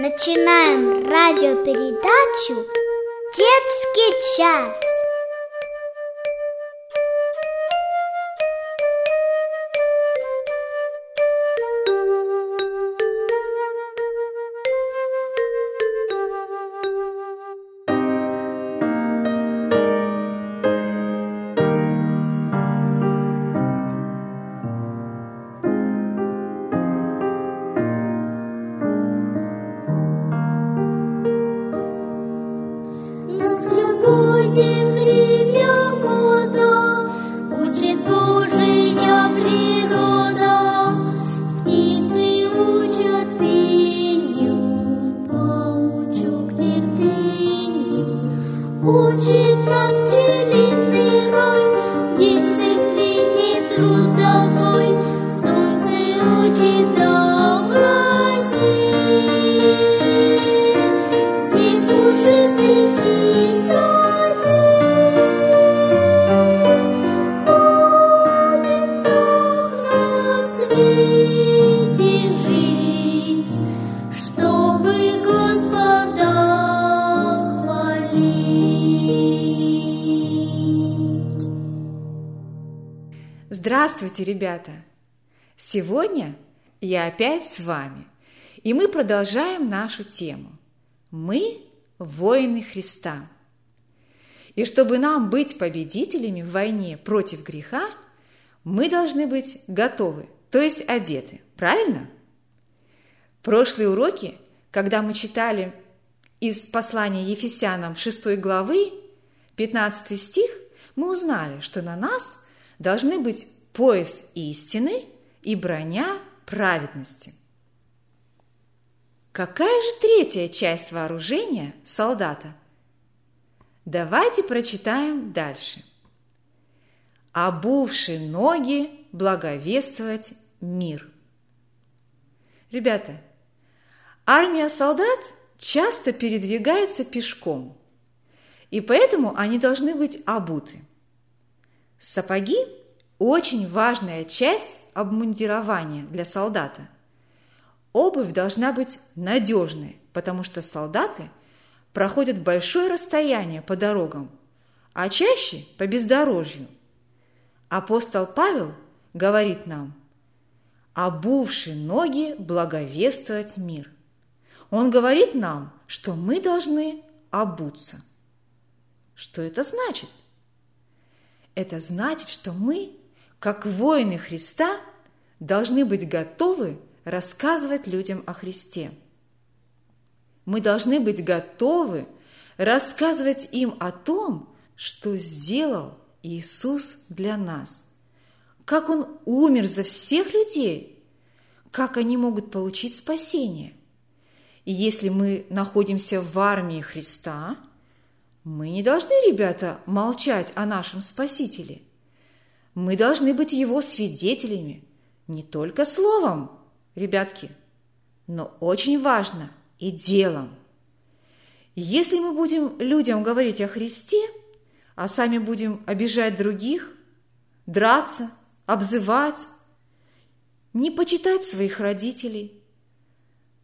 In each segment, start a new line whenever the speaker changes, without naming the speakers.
Начинаем радиопередачу «Детский час».
Здравствуйте, ребята! Сегодня я опять с вами, и мы продолжаем нашу тему. Мы – воины Христа. И чтобы нам быть победителями в войне против греха, мы должны быть готовы, то есть одеты. Правильно? Прошлые уроки, когда мы читали из послания Ефесянам 6 главы, 15 стих, мы узнали, что на нас должны быть пояс истины и броня праведности. Какая же третья часть вооружения солдата? Давайте прочитаем дальше. Обувши ноги благовествовать мир. Ребята, армия солдат часто передвигается пешком, и поэтому они должны быть обуты. Сапоги – очень важная часть обмундирования для солдата. Обувь должна быть надежной, потому что солдаты проходят большое расстояние по дорогам, а чаще по бездорожью. Апостол Павел говорит нам, обувши ноги благовествовать мир. Он говорит нам, что мы должны обуться. Что это значит? Это значит, что мы, как воины Христа, должны быть готовы рассказывать людям о Христе. Мы должны быть готовы рассказывать им о том, что сделал Иисус для нас, как Он умер за всех людей, как они могут получить спасение. И если мы находимся в армии Христа, мы не должны, ребята, молчать о нашем Спасителе. Мы должны быть Его свидетелями, не только словом, ребятки, но очень важно и делом. Если мы будем людям говорить о Христе, а сами будем обижать других, драться, обзывать, не почитать своих родителей,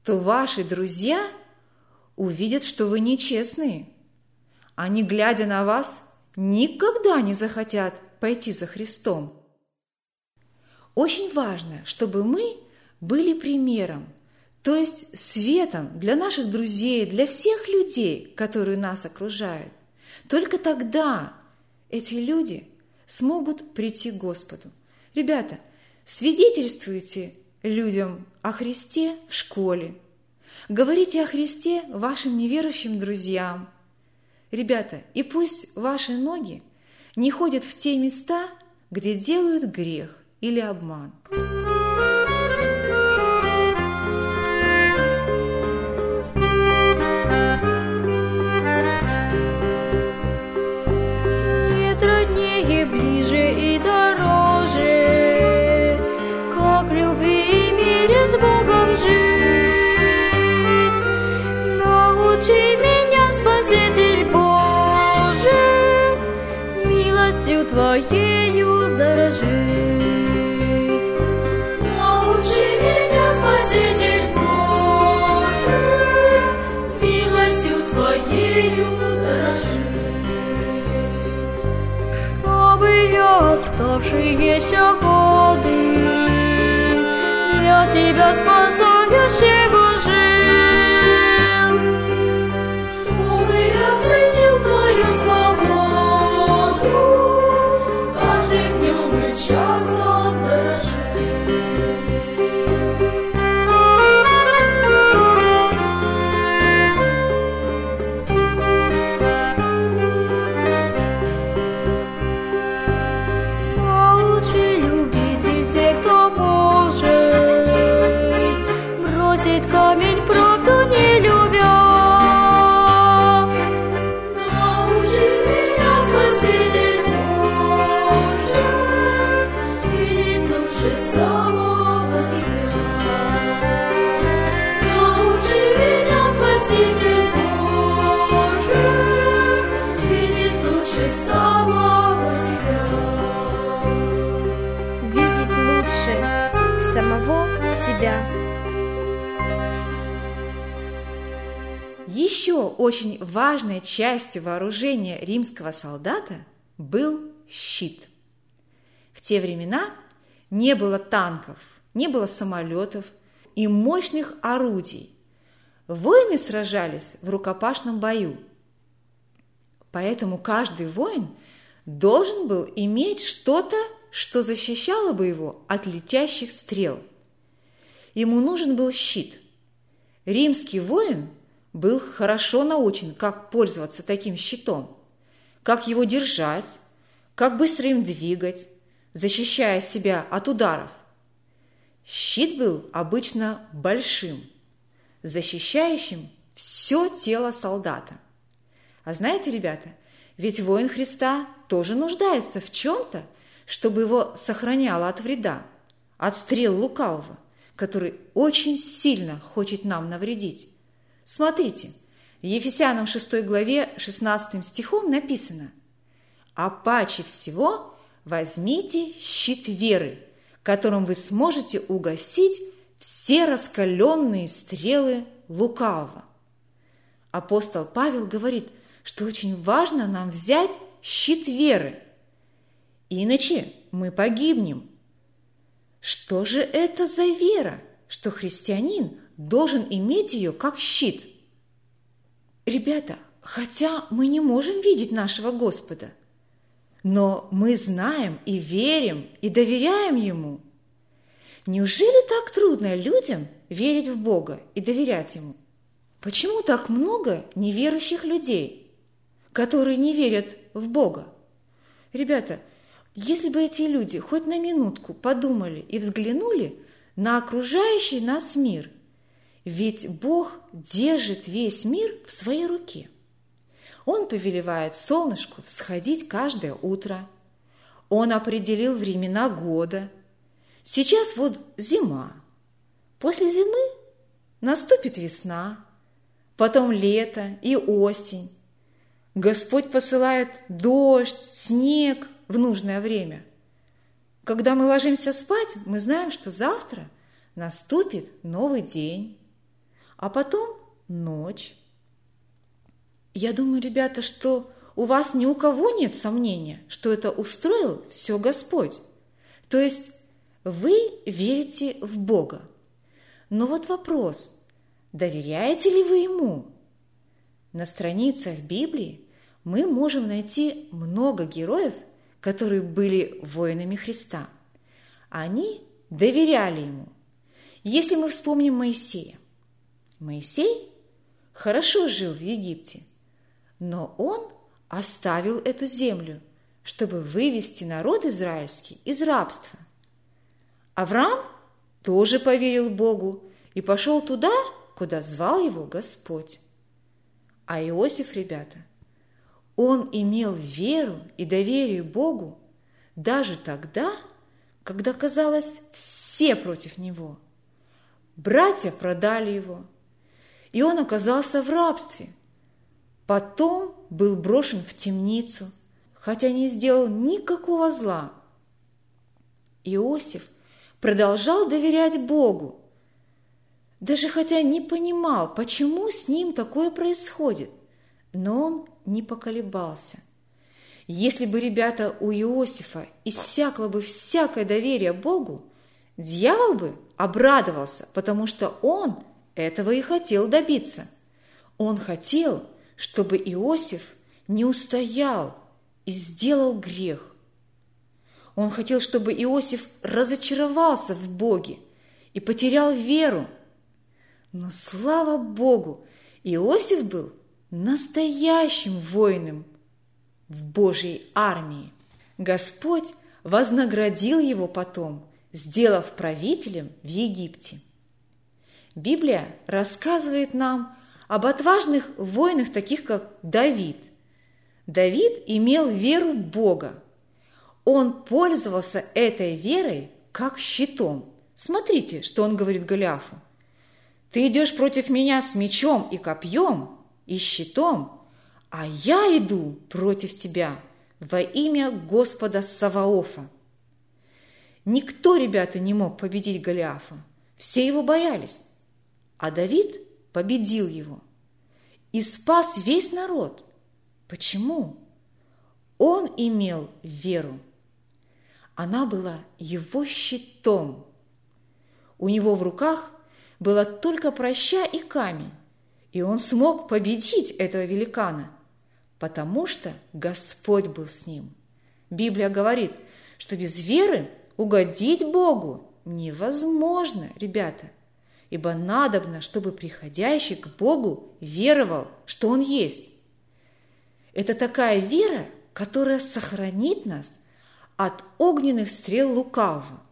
то ваши друзья увидят, что вы нечестные. Они, глядя на вас, никогда не захотят пойти за Христом. Очень важно, чтобы мы были примером, то есть светом для наших друзей, для всех людей, которые нас окружают. Только тогда эти люди смогут прийти к Господу. Ребята, свидетельствуйте людям о Христе в школе. Говорите о Христе вашим неверующим друзьям. Ребята, и пусть ваши ноги не ходят в те места, где делают грех или обман.
твоею дорожить. Научи меня, Спаситель Божий, милостью твоею дорожить. Чтобы я оставшиеся годы для тебя спасающего
жить. Очень важной частью вооружения римского солдата был щит. В те времена не было танков, не было самолетов и мощных орудий. Воины сражались в рукопашном бою. Поэтому каждый воин должен был иметь что-то, что защищало бы его от летящих стрел. Ему нужен был щит. Римский воин был хорошо научен, как пользоваться таким щитом, как его держать, как быстро им двигать, защищая себя от ударов. Щит был обычно большим, защищающим все тело солдата. А знаете, ребята, ведь воин Христа тоже нуждается в чем-то, чтобы его сохраняло от вреда, от стрел лукавого, который очень сильно хочет нам навредить. Смотрите, в Ефесянам 6 главе 16 стихом написано «А паче всего возьмите щит веры, которым вы сможете угасить все раскаленные стрелы лукавого». Апостол Павел говорит, что очень важно нам взять щит веры, иначе мы погибнем. Что же это за вера, что христианин должен иметь ее как щит? Ребята, хотя мы не можем видеть нашего Господа, но мы знаем и верим и доверяем Ему. Неужели так трудно людям верить в Бога и доверять Ему? Почему так много неверующих людей, которые не верят в Бога? Ребята, если бы эти люди хоть на минутку подумали и взглянули на окружающий нас мир, ведь Бог держит весь мир в своей руке. Он повелевает солнышку всходить каждое утро. Он определил времена года. Сейчас вот зима. После зимы наступит весна, потом лето и осень. Господь посылает дождь, снег в нужное время. Когда мы ложимся спать, мы знаем, что завтра наступит новый день, а потом ночь. Я думаю, ребята, что у вас ни у кого нет сомнения, что это устроил все Господь. То есть вы верите в Бога. Но вот вопрос, доверяете ли вы Ему? На страницах Библии мы можем найти много героев, которые были воинами Христа. Они доверяли Ему. Если мы вспомним Моисея. Моисей хорошо жил в Египте, но он оставил эту землю, чтобы вывести народ израильский из рабства. Авраам тоже поверил Богу и пошел туда, куда звал его Господь. А Иосиф, ребята, он имел веру и доверие Богу даже тогда, когда, казалось, все против него. Братья продали его, и он оказался в рабстве. Потом был брошен в темницу, хотя не сделал никакого зла. Иосиф продолжал доверять Богу, даже хотя не понимал, почему с ним такое происходит, но он не поколебался. Если бы, ребята, у Иосифа иссякло бы всякое доверие Богу, дьявол бы обрадовался, потому что он этого и хотел добиться. Он хотел, чтобы Иосиф не устоял и сделал грех. Он хотел, чтобы Иосиф разочаровался в Боге и потерял веру. Но слава Богу, Иосиф был настоящим воином в Божьей армии. Господь вознаградил его потом, сделав правителем в Египте. Библия рассказывает нам об отважных воинах, таких как Давид. Давид имел веру Бога. Он пользовался этой верой как щитом. Смотрите, что он говорит Голиафу. «Ты идешь против меня с мечом и копьем, и щитом, а я иду против тебя во имя Господа Саваофа». Никто, ребята, не мог победить Голиафа. Все его боялись. А Давид победил его и спас весь народ. Почему? Он имел веру. Она была его щитом. У него в руках было только проща и камень, и он смог победить этого великана, потому что Господь был с ним. Библия говорит, что без веры угодить Богу невозможно, ребята ибо надобно, чтобы приходящий к Богу веровал, что Он есть. Это такая вера, которая сохранит нас от огненных стрел лукавого.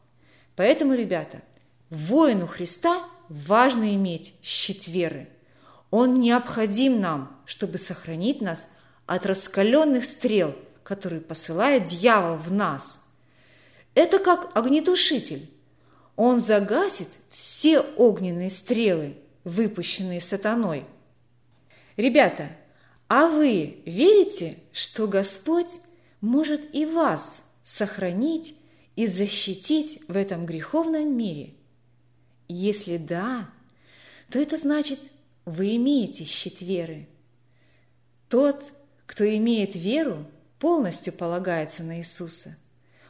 Поэтому, ребята, воину Христа важно иметь щит веры. Он необходим нам, чтобы сохранить нас от раскаленных стрел, которые посылает дьявол в нас. Это как огнетушитель. Он загасит все огненные стрелы, выпущенные сатаной. Ребята, а вы верите, что Господь может и вас сохранить и защитить в этом греховном мире? Если да, то это значит, вы имеете щит веры. Тот, кто имеет веру, полностью полагается на Иисуса.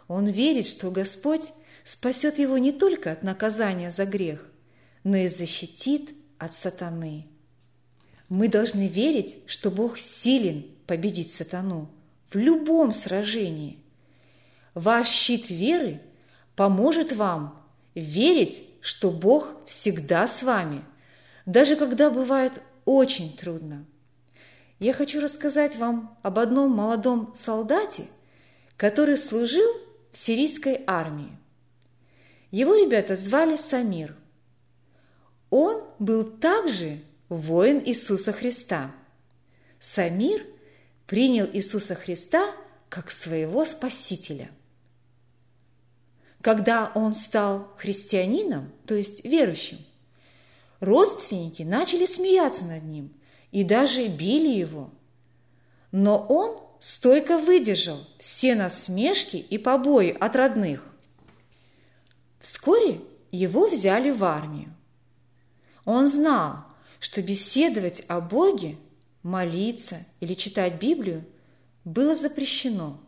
Он верит, что Господь спасет его не только от наказания за грех, но и защитит от сатаны. Мы должны верить, что Бог силен победить сатану в любом сражении. Ваш щит веры поможет вам верить, что Бог всегда с вами, даже когда бывает очень трудно. Я хочу рассказать вам об одном молодом солдате, который служил в сирийской армии. Его ребята звали Самир. Он был также воин Иисуса Христа. Самир принял Иисуса Христа как своего Спасителя. Когда он стал христианином, то есть верующим, родственники начали смеяться над ним и даже били его. Но он стойко выдержал все насмешки и побои от родных. Вскоре его взяли в армию. Он знал, что беседовать о Боге, молиться или читать Библию было запрещено.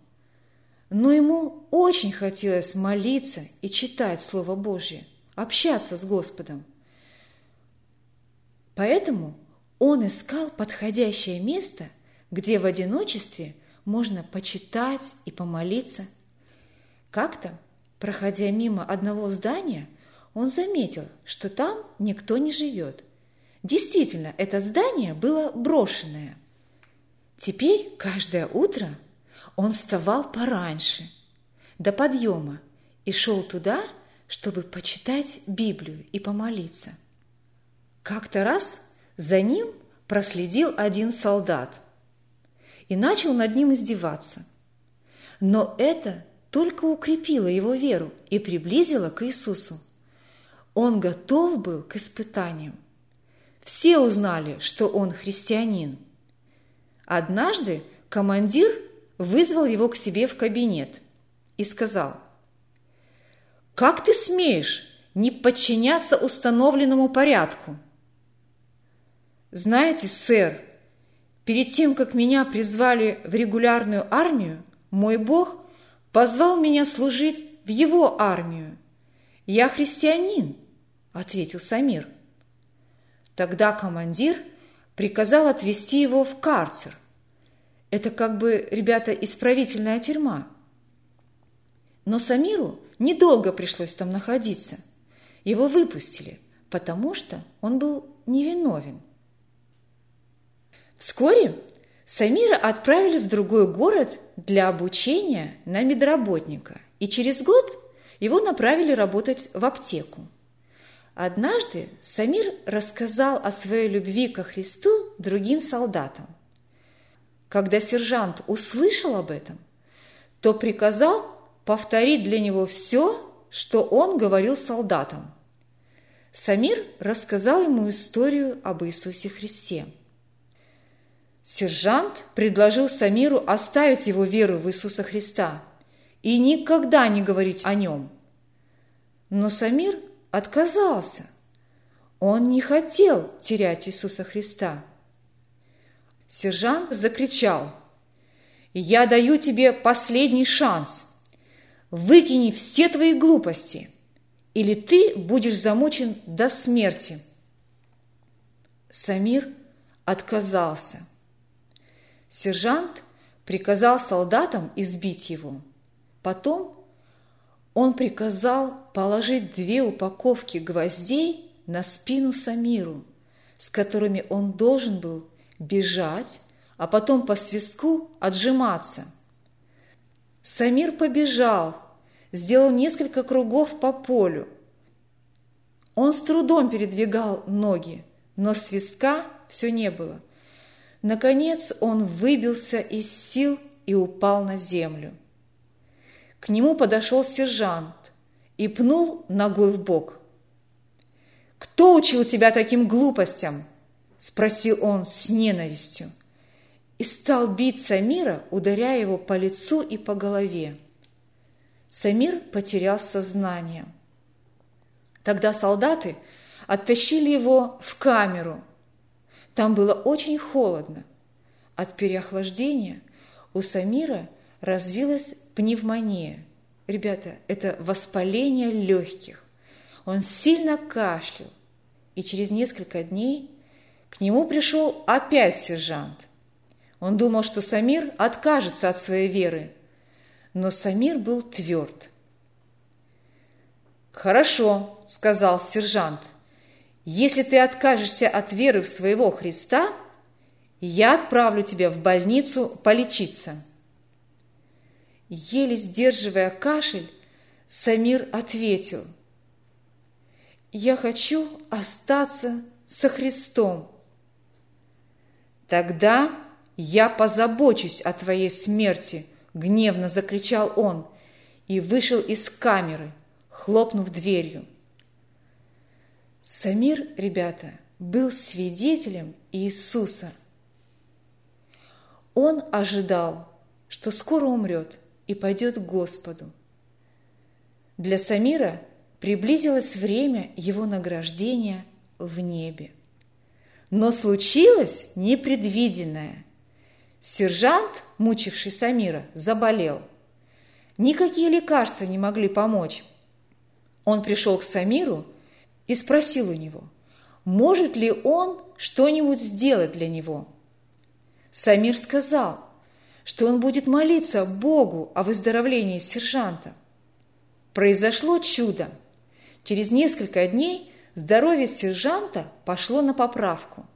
Но ему очень хотелось молиться и читать Слово Божье, общаться с Господом. Поэтому он искал подходящее место, где в одиночестве можно почитать и помолиться. Как-то Проходя мимо одного здания, он заметил, что там никто не живет. Действительно, это здание было брошенное. Теперь каждое утро он вставал пораньше, до подъема, и шел туда, чтобы почитать Библию и помолиться. Как-то раз за ним проследил один солдат и начал над ним издеваться. Но это только укрепила его веру и приблизила к Иисусу. Он готов был к испытаниям. Все узнали, что он христианин. Однажды командир вызвал его к себе в кабинет и сказал, «Как ты смеешь не подчиняться установленному порядку?» «Знаете, сэр, перед тем, как меня призвали в регулярную армию, Мой Бог позвал меня служить в Его армию. Я христианин, ответил Самир. Тогда командир приказал отвезти его в карцер. Это как бы, ребята, исправительная тюрьма. Но Самиру недолго пришлось там находиться. Его выпустили, потому что он был невиновен. Вскоре Самира отправили в другой город для обучения на медработника, и через год его направили работать в аптеку. Однажды Самир рассказал о своей любви ко Христу другим солдатам. Когда сержант услышал об этом, то приказал повторить для него все, что он говорил солдатам. Самир рассказал ему историю об Иисусе Христе. Сержант предложил Самиру оставить его веру в Иисуса Христа и никогда не говорить о нем. Но Самир отказался. Он не хотел терять Иисуса Христа. Сержант закричал, «Я даю тебе последний шанс. Выкини все твои глупости, или ты будешь замучен до смерти». Самир отказался. Сержант приказал солдатам избить его. Потом он приказал положить две упаковки гвоздей на спину Самиру, с которыми он должен был бежать, а потом по свистку отжиматься. Самир побежал, сделал несколько кругов по полю. Он с трудом передвигал ноги, но свистка все не было. Наконец он выбился из сил и упал на землю. К нему подошел сержант и пнул ногой в бок. «Кто учил тебя таким глупостям?» – спросил он с ненавистью. И стал бить Самира, ударяя его по лицу и по голове. Самир потерял сознание. Тогда солдаты оттащили его в камеру. Там было очень холодно. От переохлаждения у Самира развилась пневмония. Ребята, это воспаление легких. Он сильно кашлял, и через несколько дней к нему пришел опять сержант. Он думал, что Самир откажется от своей веры, но Самир был тверд. «Хорошо», – сказал сержант, – «если ты откажешься от веры в своего Христа, я отправлю тебя в больницу полечиться». Еле сдерживая кашель, Самир ответил, «Я хочу остаться со Христом». «Тогда я позабочусь о твоей смерти», – гневно закричал он и вышел из камеры, хлопнув дверью. Самир, ребята, был свидетелем Иисуса. Он ожидал, что скоро умрет – и пойдет к Господу. Для Самира приблизилось время его награждения в небе. Но случилось непредвиденное. Сержант, мучивший Самира, заболел. Никакие лекарства не могли помочь. Он пришел к Самиру и спросил у него, может ли он что-нибудь сделать для него. Самир сказал, что он будет молиться Богу о выздоровлении сержанта. Произошло чудо. Через несколько дней здоровье сержанта пошло на поправку.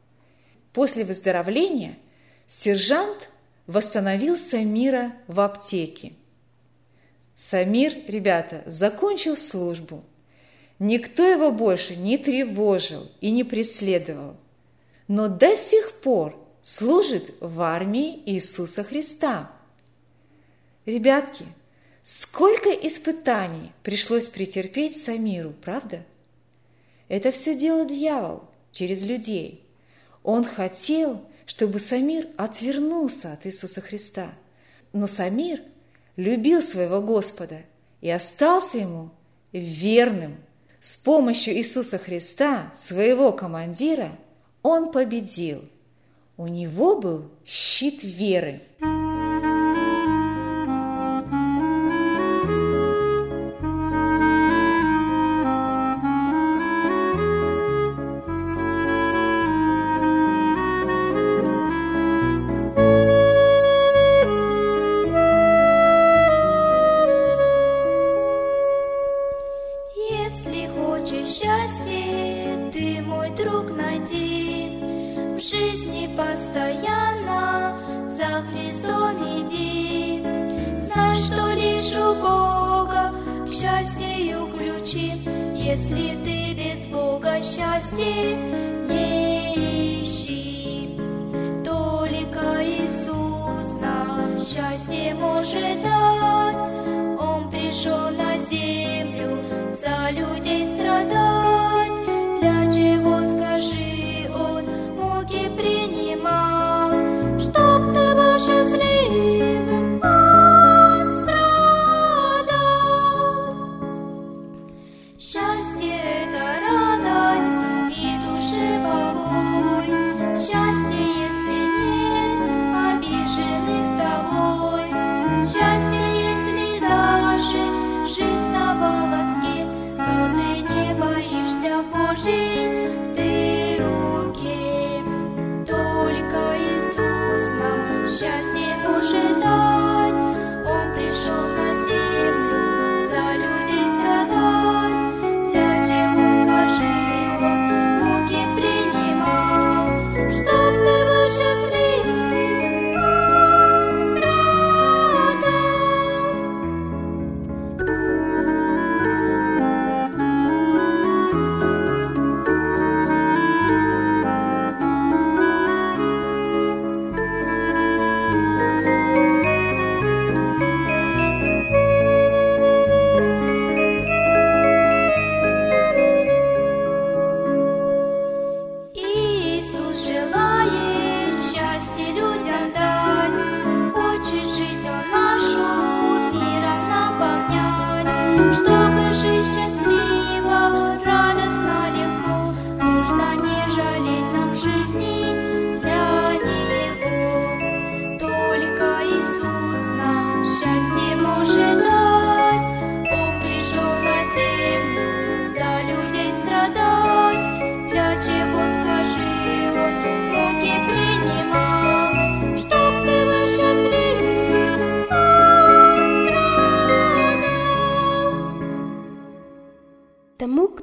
После выздоровления сержант восстановил Самира в аптеке. Самир, ребята, закончил службу. Никто его больше не тревожил и не преследовал. Но до сих пор служит в армии Иисуса Христа. Ребятки, сколько испытаний пришлось претерпеть Самиру, правда? Это все делал дьявол через людей. Он хотел, чтобы Самир отвернулся от Иисуса Христа. Но Самир любил своего Господа и остался ему верным. С помощью Иисуса Христа, своего командира, он победил – у него был щит веры.
В жизни постоянно за Христом иди. Знай, что лишь у Бога к счастью ключи. Если ты без Бога счастья не ищи, только Иисус нам счастье может дать. Он пришел на даже жизнь на волоске, но ты не боишься Божьей ты руки. Только Иисус нам счастье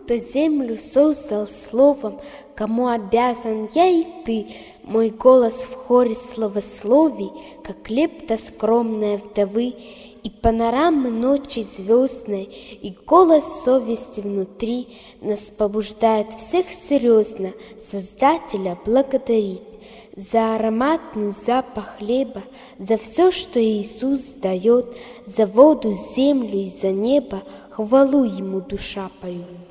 кто землю создал словом, кому обязан я и ты, мой голос в хоре словословий, как лепта скромная вдовы, и панорамы ночи звездной, и голос совести внутри нас побуждает всех серьезно Создателя благодарить за ароматный запах хлеба, за все, что Иисус дает, за воду, землю и за небо, хвалу Ему душа поет.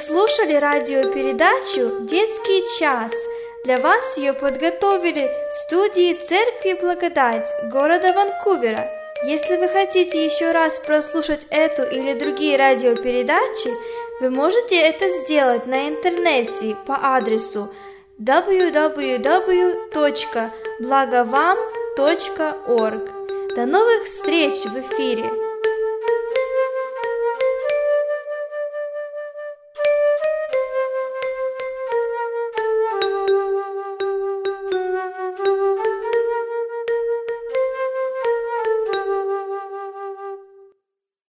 Слушали радиопередачу «Детский час». Для вас ее подготовили в студии Церкви Благодать города Ванкувера. Если вы хотите еще раз прослушать эту или другие радиопередачи, вы можете это сделать на интернете по адресу www.blagovam.org. До новых встреч в эфире!